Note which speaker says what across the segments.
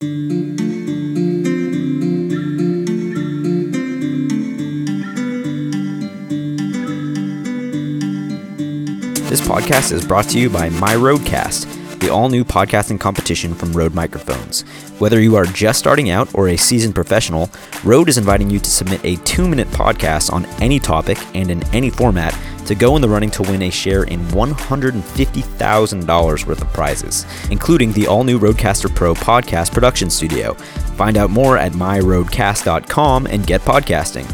Speaker 1: This podcast is brought to you by My Rodecast, the all new podcasting competition from Rode Microphones. Whether you are just starting out or a seasoned professional, Rode is inviting you to submit a two minute podcast on any topic and in any format to go in the running to win a share in $150,000 worth of prizes, including the all new Rodecaster Pro podcast production studio. Find out more at myrodecast.com and get podcasting.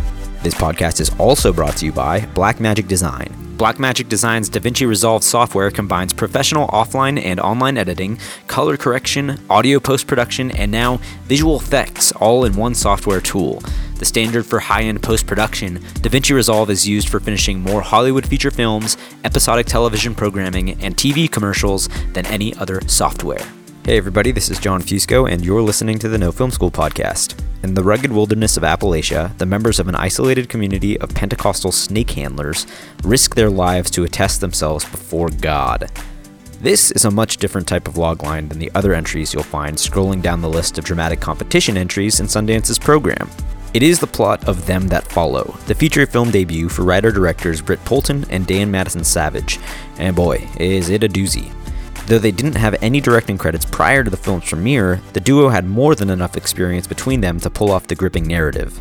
Speaker 1: This podcast is also brought to you by Blackmagic Design. Blackmagic Design's DaVinci Resolve software combines professional offline and online editing, color correction, audio post production, and now visual effects all in one software tool. The standard for high end post production, DaVinci Resolve is used for finishing more Hollywood feature films, episodic television programming, and TV commercials than any other software. Hey, everybody, this is John Fusco, and you're listening to the No Film School podcast. In the rugged wilderness of Appalachia, the members of an isolated community of Pentecostal snake handlers risk their lives to attest themselves before God. This is a much different type of logline than the other entries you'll find scrolling down the list of dramatic competition entries in Sundance's program. It is the plot of Them That Follow, the feature film debut for writer directors Britt Poulton and Dan Madison Savage. And boy, is it a doozy. Though they didn't have any directing credits prior to the film's premiere, the duo had more than enough experience between them to pull off the gripping narrative.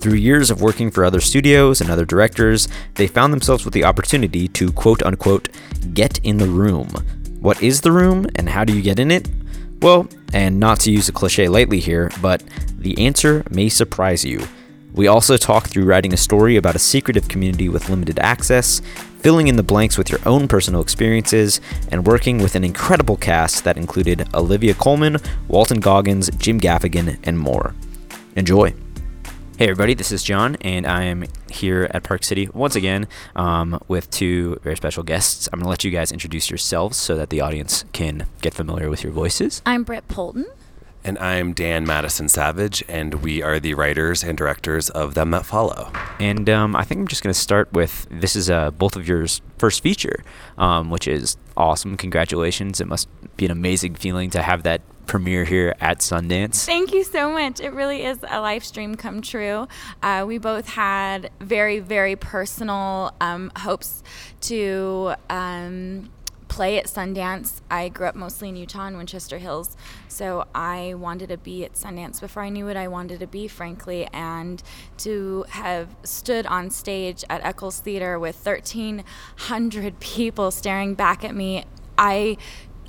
Speaker 1: Through years of working for other studios and other directors, they found themselves with the opportunity to quote unquote get in the room. What is the room and how do you get in it? Well, and not to use a cliche lightly here, but the answer may surprise you. We also talk through writing a story about a secretive community with limited access, filling in the blanks with your own personal experiences, and working with an incredible cast that included Olivia Colman, Walton Goggins, Jim Gaffigan, and more. Enjoy. Hey, everybody, this is John, and I am here at Park City once again um, with two very special guests. I'm going to let you guys introduce yourselves so that the audience can get familiar with your voices.
Speaker 2: I'm Britt Poulton.
Speaker 3: And I'm Dan Madison Savage, and we are the writers and directors of Them That Follow.
Speaker 1: And um, I think I'm just going to start with this is uh, both of yours first feature, um, which is awesome. Congratulations. It must be an amazing feeling to have that premiere here at Sundance.
Speaker 2: Thank you so much. It really is a life dream come true. Uh, we both had very, very personal um, hopes to. Um, play at Sundance. I grew up mostly in Utah and Winchester Hills, so I wanted to be at Sundance before I knew what I wanted to be, frankly. And to have stood on stage at Eccles Theater with 1,300 people staring back at me, I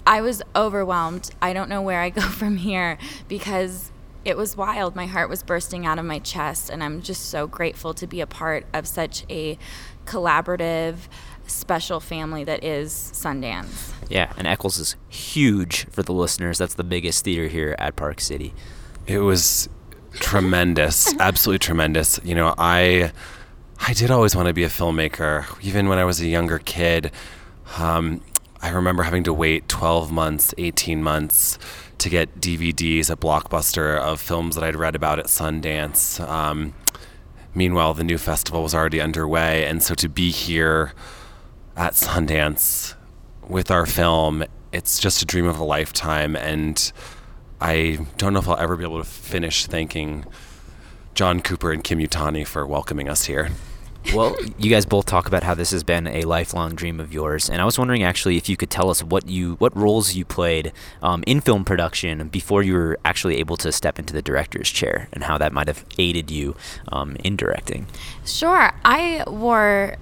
Speaker 2: I was overwhelmed. I don't know where I go from here because it was wild. My heart was bursting out of my chest, and I'm just so grateful to be a part of such a collaborative, special family that is Sundance.
Speaker 1: Yeah, and Eccles is huge for the listeners. That's the biggest theater here at Park City.
Speaker 3: It was tremendous, absolutely tremendous. You know, I I did always want to be a filmmaker, even when I was a younger kid. Um, I remember having to wait 12 months, 18 months to get DVDs at Blockbuster of films that I'd read about at Sundance. Um, meanwhile, the new festival was already underway, and so to be here at Sundance with our film, it's just a dream of a lifetime, and I don't know if I'll ever be able to finish thanking John Cooper and Kim Yutani for welcoming us here.
Speaker 1: Well, you guys both talk about how this has been a lifelong dream of yours, and I was wondering actually if you could tell us what you what roles you played um, in film production before you were actually able to step into the director's chair, and how that might have aided you um, in directing.
Speaker 2: Sure, I wore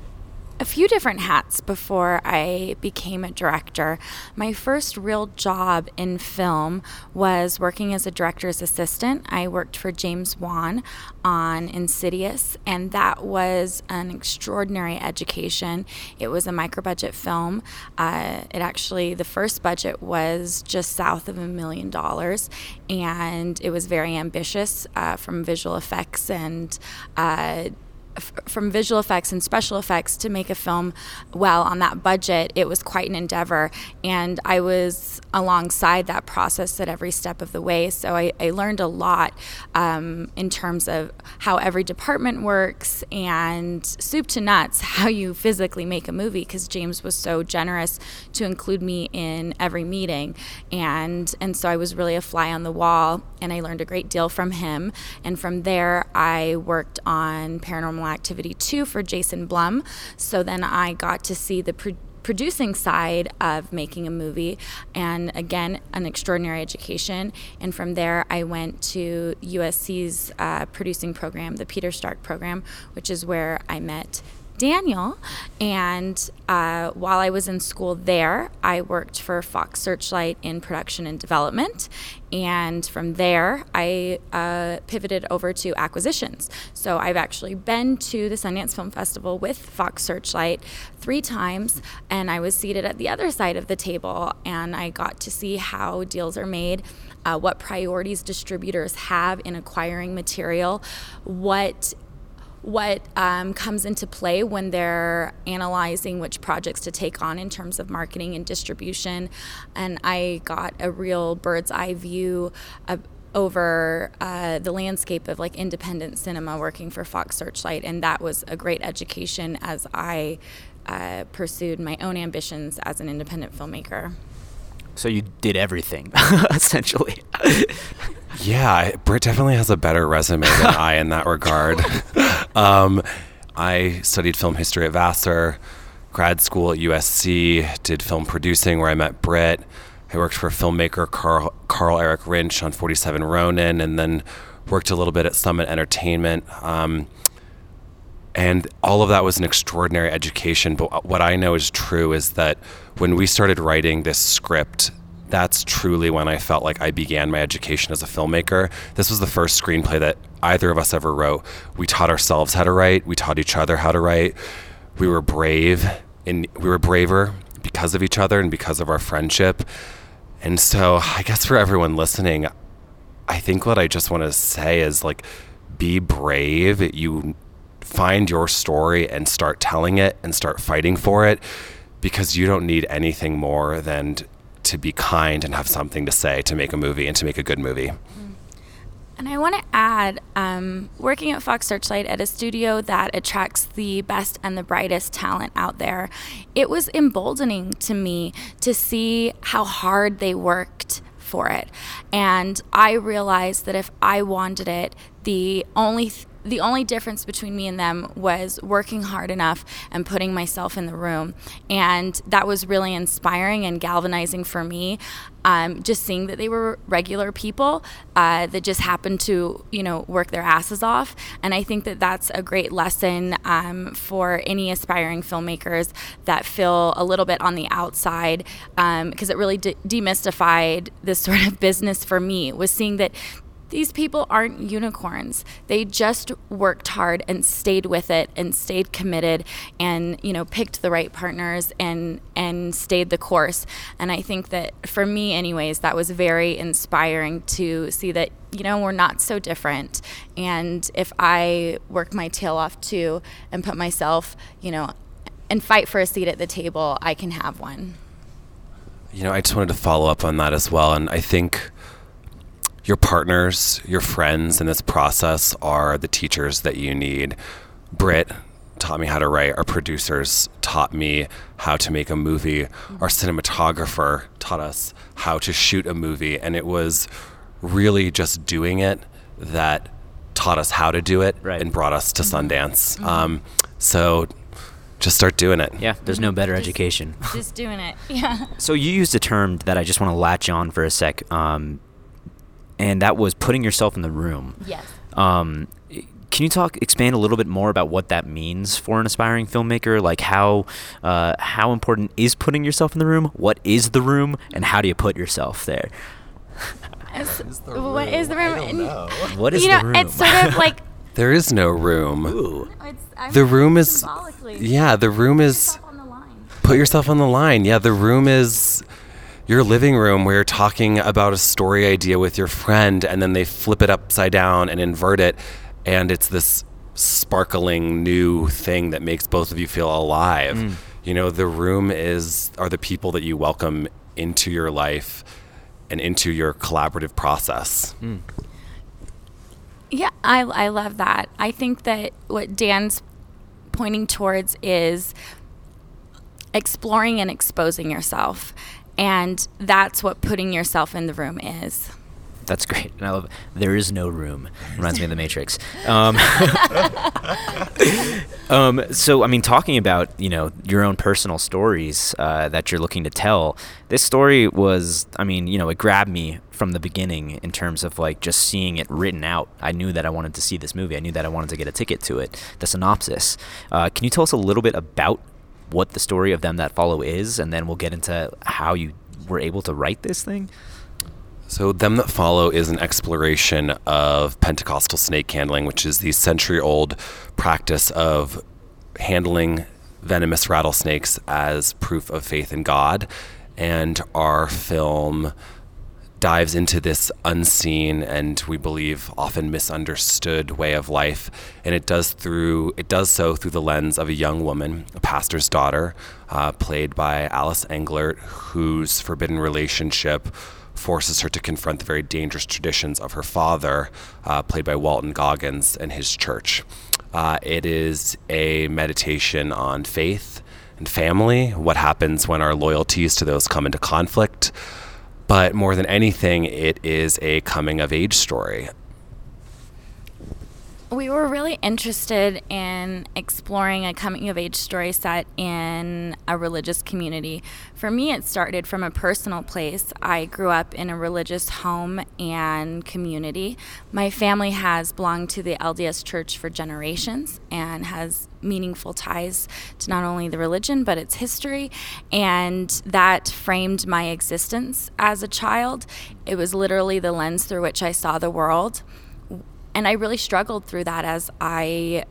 Speaker 2: a few different hats before I became a director. My first real job in film was working as a director's assistant. I worked for James Wan on Insidious, and that was an extraordinary education. It was a micro budget film. Uh, it actually, the first budget was just south of a million dollars, and it was very ambitious uh, from visual effects and uh, f- from visual effects and special effects to make a film well on that budget, it was quite an endeavor. And I was alongside that process at every step of the way. So I, I learned a lot um, in terms of how every department works and soup to nuts, how you physically make a movie, because James was so generous to include me in every meeting. And, and so I was really a fly on the wall, and I learned a great deal from him. And from there, I worked on Paranormal Activity 2 for Jason Blum. So then I got to see the pro- producing side of making a movie and again an extraordinary education and from there i went to usc's uh, producing program the peter stark program which is where i met Daniel. And uh, while I was in school there, I worked for Fox Searchlight in production and development. And from there, I uh, pivoted over to acquisitions. So I've actually been to the Sundance Film Festival with Fox Searchlight three times, and I was seated at the other side of the table, and I got to see how deals are made. Uh, what priorities distributors have in acquiring material, what what um, comes into play when they're analyzing which projects to take on in terms of marketing and distribution. And I got a real bird's eye view of, over uh, the landscape of like independent cinema working for Fox Searchlight. And that was a great education as I uh, pursued my own ambitions as an independent filmmaker.
Speaker 1: So you did everything, essentially.
Speaker 3: Yeah, Britt definitely has a better resume than I in that regard. Um, I studied film history at Vassar, grad school at USC, did film producing where I met Britt. I worked for filmmaker Carl, Carl Erik Rinsch on 47 Ronin, and then worked a little bit at Summit Entertainment. Um, and all of that was an extraordinary education. But what I know is true is that when we started writing this script, that's truly when I felt like I began my education as a filmmaker. This was the first screenplay that either of us ever wrote. We taught ourselves how to write, we taught each other how to write. We were brave and we were braver because of each other and because of our friendship. And so, I guess for everyone listening, I think what I just want to say is like be brave. You find your story and start telling it and start fighting for it because you don't need anything more than to be kind and have something to say to make a movie and to make a good movie.
Speaker 2: And I want to add um, working at Fox Searchlight at a studio that attracts the best and the brightest talent out there, it was emboldening to me to see how hard they worked for it. And I realized that if I wanted it, the only the only difference between me and them was working hard enough and putting myself in the room. And that was really inspiring and galvanizing for me. Um, just seeing that they were regular people uh, that just happened to, you know, work their asses off. And I think that that's a great lesson um, for any aspiring filmmakers that feel a little bit on the outside, because um, it really de- demystified this sort of business for me. Was seeing that these people aren't unicorns. They just worked hard and stayed with it and stayed committed and, you know, picked the right partners and and stayed the course. And I think that for me anyways, that was very inspiring to see that, you know, we're not so different. And if I work my tail off too and put myself, you know, and fight for a seat at the table, I can have one.
Speaker 3: You know, I just wanted to follow up on that as well. And I think your partners, your friends in this process are the teachers that you need. Britt taught me how to write. Our producers taught me how to make a movie. Our cinematographer taught us how to shoot a movie. And it was really just doing it that taught us how to do it
Speaker 1: right.
Speaker 3: and brought us to mm-hmm. Sundance. Mm-hmm. Um, so just start doing it.
Speaker 1: Yeah, there's no better
Speaker 2: just,
Speaker 1: education.
Speaker 2: Just doing it. Yeah.
Speaker 1: So you used a term that I just want to latch on for a sec. Um, and that was putting yourself in the room.
Speaker 2: Yes.
Speaker 1: Um, can you talk expand a little bit more about what that means for an aspiring filmmaker? Like how uh, how important is putting yourself in the room? What is the room, and how do you put yourself there?
Speaker 2: As, the what is the room?
Speaker 1: What is
Speaker 2: you know,
Speaker 1: the room?
Speaker 2: It's sort of like
Speaker 3: there is no room.
Speaker 1: Ooh.
Speaker 3: the room is yeah. The room is put yourself on the line. Yeah, the room is your living room where you're talking about a story idea with your friend and then they flip it upside down and invert it and it's this sparkling new thing that makes both of you feel alive. Mm. You know, the room is are the people that you welcome into your life and into your collaborative process. Mm.
Speaker 2: Yeah, I, I love that. I think that what Dan's pointing towards is exploring and exposing yourself. And that's what putting yourself in the room is.
Speaker 1: That's great. And I love There is no room. Reminds me of the Matrix. Um, um, so, I mean, talking about, you know, your own personal stories uh, that you're looking to tell, this story was, I mean, you know, it grabbed me from the beginning in terms of like just seeing it written out. I knew that I wanted to see this movie. I knew that I wanted to get a ticket to it. The synopsis. Uh, can you tell us a little bit about what the story of Them That Follow is? And then we'll get into how you were able to write this thing?
Speaker 3: So, Them That Follow is an exploration of Pentecostal snake handling, which is the century old practice of handling venomous rattlesnakes as proof of faith in God. And our film dives into this unseen and we believe often misunderstood way of life and it does through it does so through the lens of a young woman a pastor's daughter uh, played by alice englert whose forbidden relationship forces her to confront the very dangerous traditions of her father, uh, played by Walton Goggins, and his church. Uh, it is a meditation on faith and family, what happens when our loyalties to those come into conflict. But more than anything, it is a coming of age story.
Speaker 2: We were really interested in exploring a coming of age story set in a religious community. For me, it started from a personal place. I grew up in a religious home and community. My family has belonged to the LDS Church for generations and has meaningful ties to not only the religion but its history and that framed my existence as a child it was literally the lens through which i saw the world and I really struggled through that as I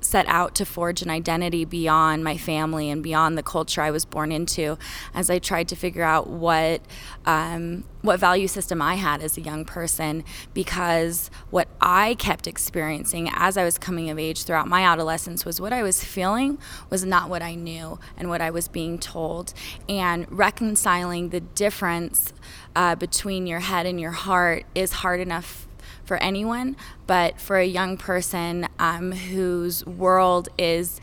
Speaker 2: set out to forge an identity beyond my family and beyond the culture I was born into as I tried to figure out what um, what value system I had as a young person. Because what I kept experiencing as I was coming of age throughout my adolescence was what I was feeling was not what I knew and what I was being told. And reconciling the difference uh, between your head and your heart is hard enough for anyone, but for a young person um, whose world is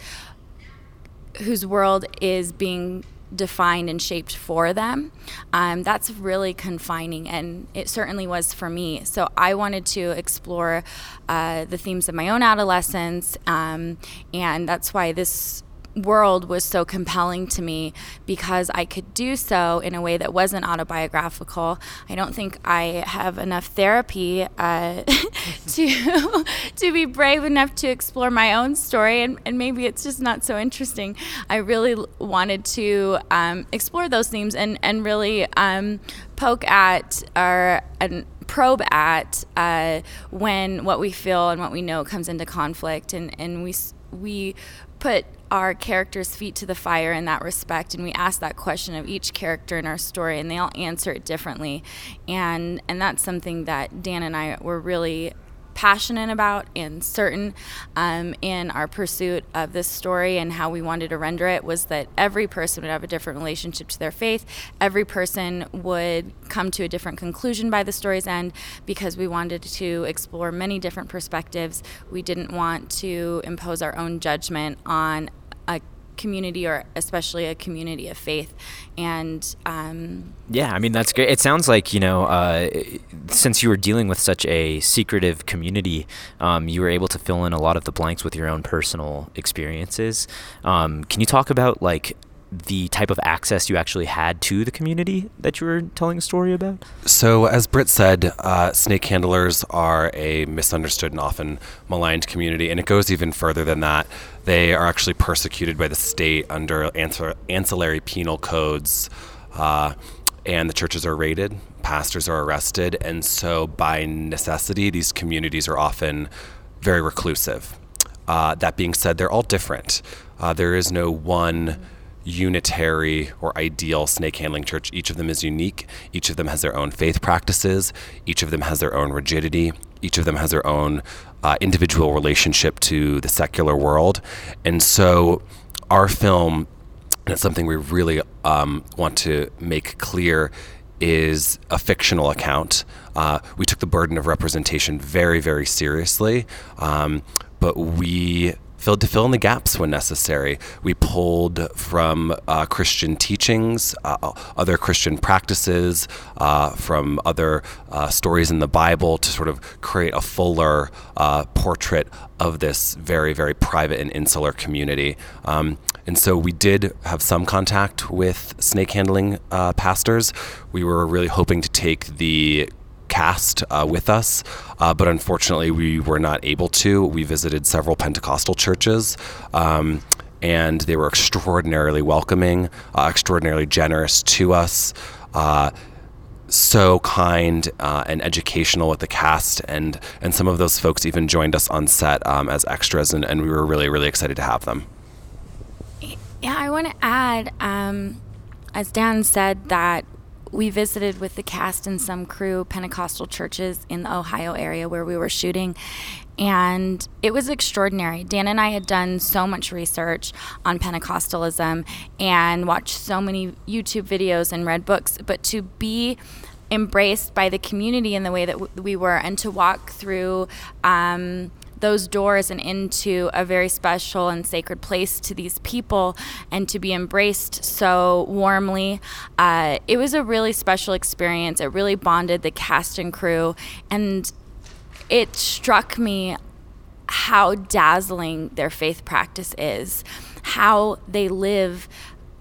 Speaker 2: whose world is being defined and shaped for them, um, that's really confining, and it certainly was for me. So I wanted to explore uh, the themes of my own adolescence, um, and that's why this world was so compelling to me because I could do so in a way that wasn't autobiographical. I don't think I have enough therapy uh, to to be brave enough to explore my own story, and, and maybe it's just not so interesting. I really wanted to um, explore those themes and and really um, poke at or probe at uh, when what we feel and what we know comes into conflict, and and we we put our characters' feet to the fire in that respect, and we ask that question of each character in our story, and they all answer it differently, and and that's something that Dan and I were really passionate about and certain um, in our pursuit of this story and how we wanted to render it was that every person would have a different relationship to their faith. Every person would come to a different conclusion by the story's end because we wanted to explore many different perspectives. We didn't want to impose our own judgment on community or especially a community of faith and um,
Speaker 1: yeah i mean that's great it sounds like you know uh, since you were dealing with such a secretive community um, you were able to fill in a lot of the blanks with your own personal experiences um, can you talk about like the type of access you actually had to the community that you were telling a story about?
Speaker 3: So, as Britt said, uh, snake handlers are a misunderstood and often maligned community, and it goes even further than that. They are actually persecuted by the state under ancillary penal codes, uh, and the churches are raided, pastors are arrested, and so by necessity, these communities are often very reclusive. Uh, that being said, they're all different. Uh, there is no one unitary or ideal snake handling church. Each of them is unique. Each of them has their own faith practices. Each of them has their own rigidity. each of them has their own uh, individual relationship to the secular world. And so our film, and it's something we really um, want to make clear, is a fictional account. Uh, we took the burden of representation very, very seriously, um, but we filled to fill in the gaps when necessary. We pulled from uh, Christian teachings, uh, other Christian practices, uh, from other uh, stories in the Bible to sort of create a fuller uh, portrait of this very, very private and insular community. Um, and so we did have some contact with snake handling uh, pastors. We were really hoping to take the cast uh, with us, uh, but unfortunately, we were not able to. We visited several Pentecostal churches. Um, and they were extraordinarily welcoming, uh, extraordinarily generous to us uh, so kind uh, and educational with the cast, and and some of those folks even joined us on set um, as extras, and, and we were really really excited to have them.
Speaker 2: Yeah, I want to add, um, as Dan said, that we visited with the cast and some crew Pentecostal churches in the Ohio area where we were shooting. And it was extraordinary. Dan and I had done so much research on Pentecostalism and watched so many YouTube videos and read books. But to be embraced by the community in the way that we were and to walk through um, those doors and into a very special and sacred place to these people and to be embraced so warmly. Uh, it was a really special experience. It really bonded the cast and crew. And it struck me how dazzling their faith practice is, how they live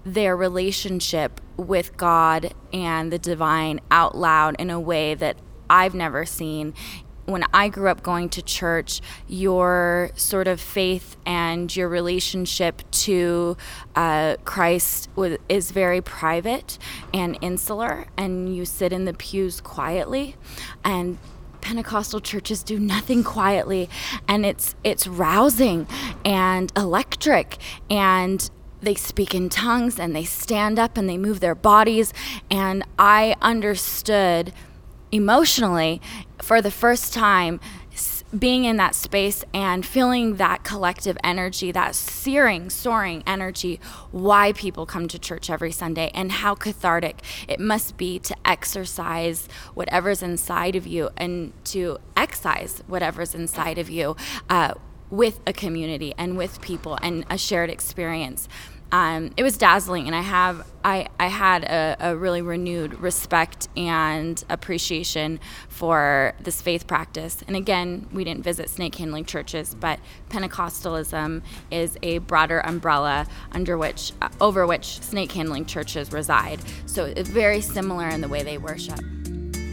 Speaker 2: their relationship with God and the divine out loud in a way that I've never seen when I grew up going to church, your sort of faith and your relationship to uh, Christ w- is very private and insular, and you sit in the pews quietly. And Pentecostal churches do nothing quietly, and it's it's rousing and electric and they speak in tongues and they stand up and they move their bodies and I understood emotionally for the first time being in that space and feeling that collective energy, that searing, soaring energy, why people come to church every Sunday and how cathartic it must be to exercise whatever's inside of you and to excise whatever's inside of you uh, with a community and with people and a shared experience um, it was dazzling, and I have I I had a, a, really renewed respect and appreciation for this faith practice. And again, we didn't visit snake handling churches, but Pentecostalism is a broader umbrella under which uh, over which snake handling churches reside. So it's very similar in the way they worship.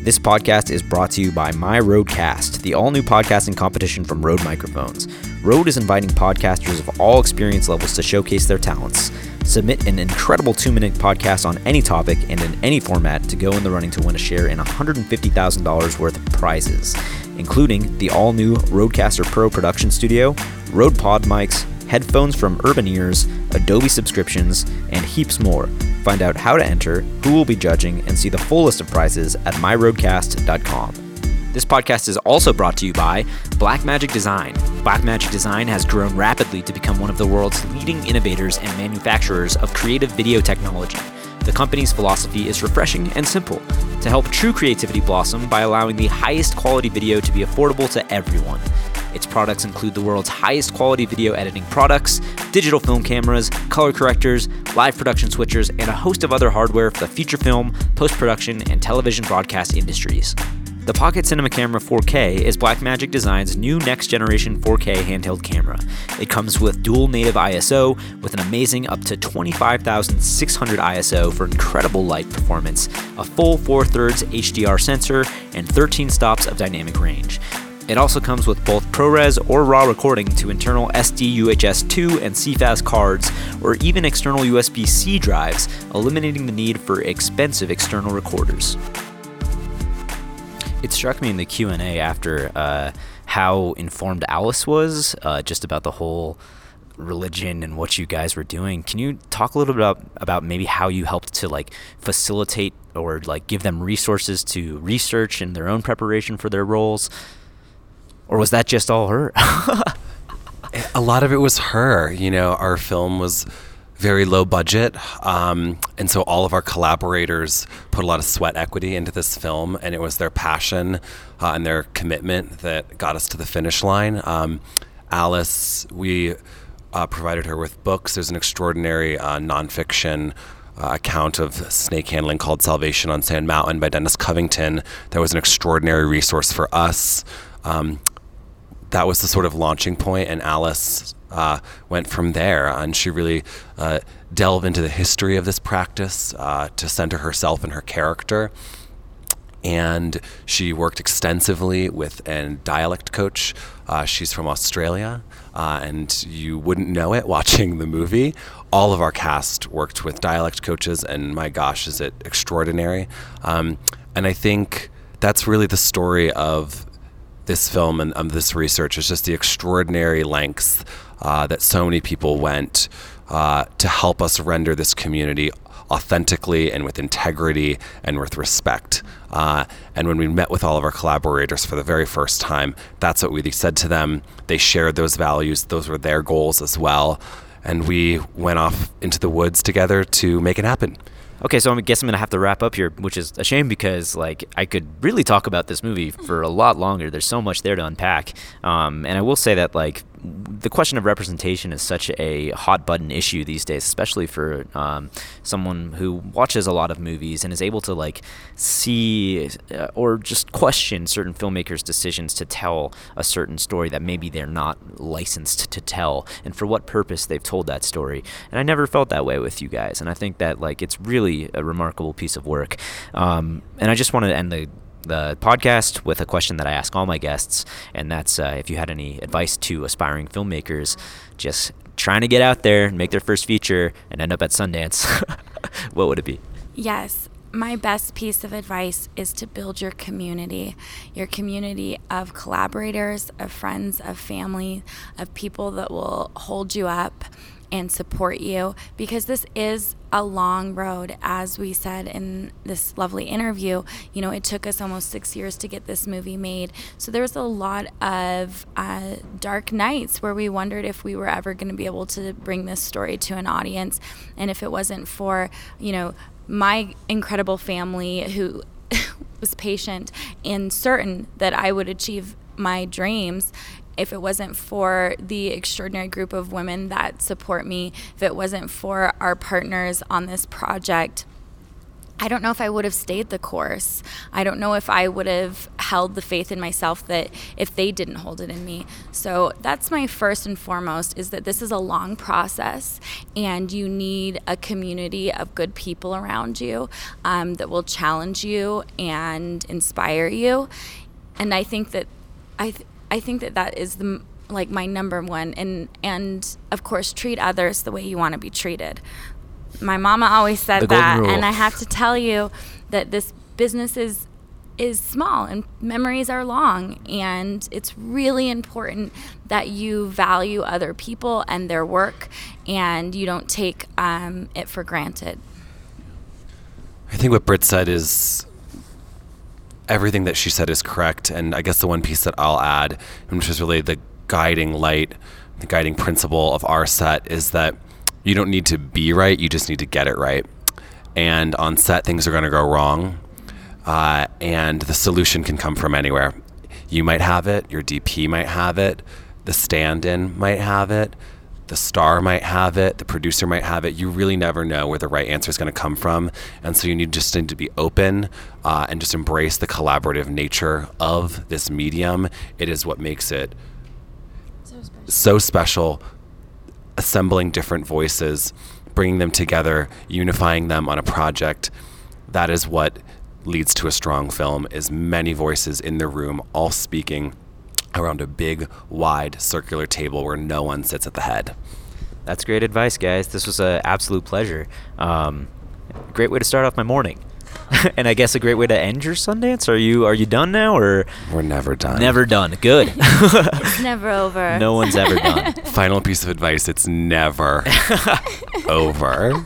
Speaker 1: This podcast is brought to you by My Rodecast, the all new podcasting competition from Rode Microphones. Rode is inviting podcasters of all experience levels to showcase their talents. Submit an incredible two minute podcast on any topic and in any format to go in the running to win a share in $150,000 worth of prizes, including the all new Rodecaster Pro production studio, Rode Pod mics, headphones from Urbanears, Adobe subscriptions, and heaps more. Find out how to enter, who will be judging, and see the full list of prizes at myrodecast.com. This podcast is also brought to you by Blackmagic Design. Blackmagic Design has grown rapidly to become one of the world's leading innovators and manufacturers of creative video technology. The company's philosophy is refreshing and simple to help true creativity blossom by allowing the highest quality video to be affordable to everyone. Its products include the world's highest quality video editing products, digital film cameras, color correctors, live production switchers, and a host of other hardware for the feature film, post production, and television broadcast industries. The Pocket Cinema Camera 4K is Blackmagic Design's new next generation 4K handheld camera. It comes with dual native ISO with an amazing up to 25,600 ISO for incredible light performance, a full 4 thirds HDR sensor, and 13 stops of dynamic range. It also comes with both ProRes or RAW recording to internal SD UHS 2 and CFast cards, or even external USB C drives, eliminating the need for expensive external recorders. It struck me in the Q and A after uh, how informed Alice was, uh, just about the whole religion and what you guys were doing. Can you talk a little bit about, about maybe how you helped to like facilitate or like give them resources to research and their own preparation for their roles? Or was that just all her?
Speaker 3: a lot of it was her. You know, our film was very low budget. Um, and so all of our collaborators put a lot of sweat equity into this film, and it was their passion uh, and their commitment that got us to the finish line. Um, Alice, we uh, provided her with books. There's an extraordinary uh, nonfiction uh, account of snake handling called Salvation on Sand Mountain by Dennis Covington. That was an extraordinary resource for us. Um, that was the sort of launching point, and Alice uh, went from there. And she really uh, delved into the history of this practice uh, to center herself and her character. And she worked extensively with a dialect coach. Uh, she's from Australia, uh, and you wouldn't know it watching the movie. All of our cast worked with dialect coaches, and my gosh, is it extraordinary! Um, and I think that's really the story of this film and um, this research is just the extraordinary lengths uh, that so many people went uh, to help us render this community authentically and with integrity and with respect. Uh, and when we met with all of our collaborators for the very first time, that's what we said to them. They shared those values, those were their goals as well. And we went off into the woods together to make it happen.
Speaker 1: Okay, so I guess I'm gonna have to wrap up here, which is a shame because like I could really talk about this movie for a lot longer. There's so much there to unpack, um, and I will say that like the question of representation is such a hot button issue these days, especially for um, someone who watches a lot of movies and is able to like see uh, or just question certain filmmakers' decisions to tell a certain story that maybe they're not licensed to tell, and for what purpose they've told that story. And I never felt that way with you guys, and I think that like it's really a remarkable piece of work. Um, and I just wanted to end the the podcast with a question that I ask all my guests, and that's uh, if you had any advice to aspiring filmmakers just trying to get out there and make their first feature and end up at Sundance, what would it be?
Speaker 2: Yes. My best piece of advice is to build your community, your community of collaborators, of friends, of family, of people that will hold you up and support you because this is a long road. As we said in this lovely interview you know it took us almost six years to get this movie made. So there was a lot of uh, dark nights where we wondered if we were ever going to be able to bring this story to an audience. And if it wasn't for you know my incredible family who was patient and certain that I would achieve my dreams if it wasn't for the extraordinary group of women that support me, if it wasn't for our partners on this project, I don't know if I would have stayed the course. I don't know if I would have held the faith in myself that if they didn't hold it in me. So that's my first and foremost is that this is a long process and you need a community of good people around you um, that will challenge you and inspire you. And I think that I, th- I think that that is the like my number one and and of course treat others the way you want to be treated. My mama always said that and I have to tell you that this business is is small and memories are long and it's really important that you value other people and their work and you don't take um, it for granted
Speaker 3: i think what britt said is everything that she said is correct. And I guess the one piece that I'll add, which is really the guiding light, the guiding principle of our set, is that you don't need to be right, you just need to get it right. And on set, things are going to go wrong. Uh, and the solution can come from anywhere. You might have it, your DP might have it, the stand in might have it, the star might have it, the producer might have it. You really never know where the right answer is going to come from, and so you need just need to be open uh, and just embrace the collaborative nature of this medium. It is what makes it so special. so special. Assembling different voices, bringing them together, unifying them on a project. That is what leads to a strong film. Is many voices in the room, all speaking around a big, wide, circular table where no one sits at the head.
Speaker 1: That's great advice, guys. This was an absolute pleasure. Um, great way to start off my morning. and I guess a great way to end your Sundance. Are you are you done now or
Speaker 3: we're never done?
Speaker 1: Never done. Good.
Speaker 2: it's never over.
Speaker 1: No one's ever done.
Speaker 3: Final piece of advice: it's never over.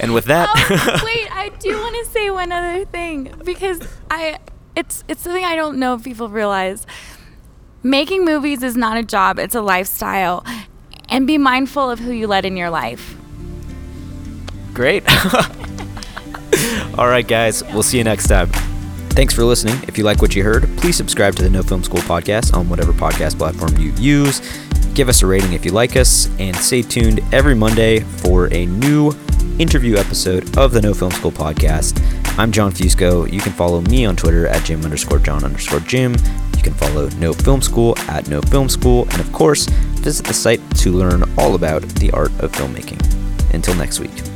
Speaker 1: And with that,
Speaker 2: oh, wait, I do want to say one other thing because I it's it's something I don't know if people realize Making movies is not a job, it's a lifestyle. And be mindful of who you let in your life.
Speaker 1: Great. All right, guys. We'll see you next time. Thanks for listening. If you like what you heard, please subscribe to the No Film School podcast on whatever podcast platform you use. Give us a rating if you like us, and stay tuned every Monday for a new interview episode of the No Film School podcast. I'm John Fusco. You can follow me on Twitter at Jim underscore John underscore Jim. You can follow No Film School at No Film School. And of course, visit the site to learn all about the art of filmmaking. Until next week.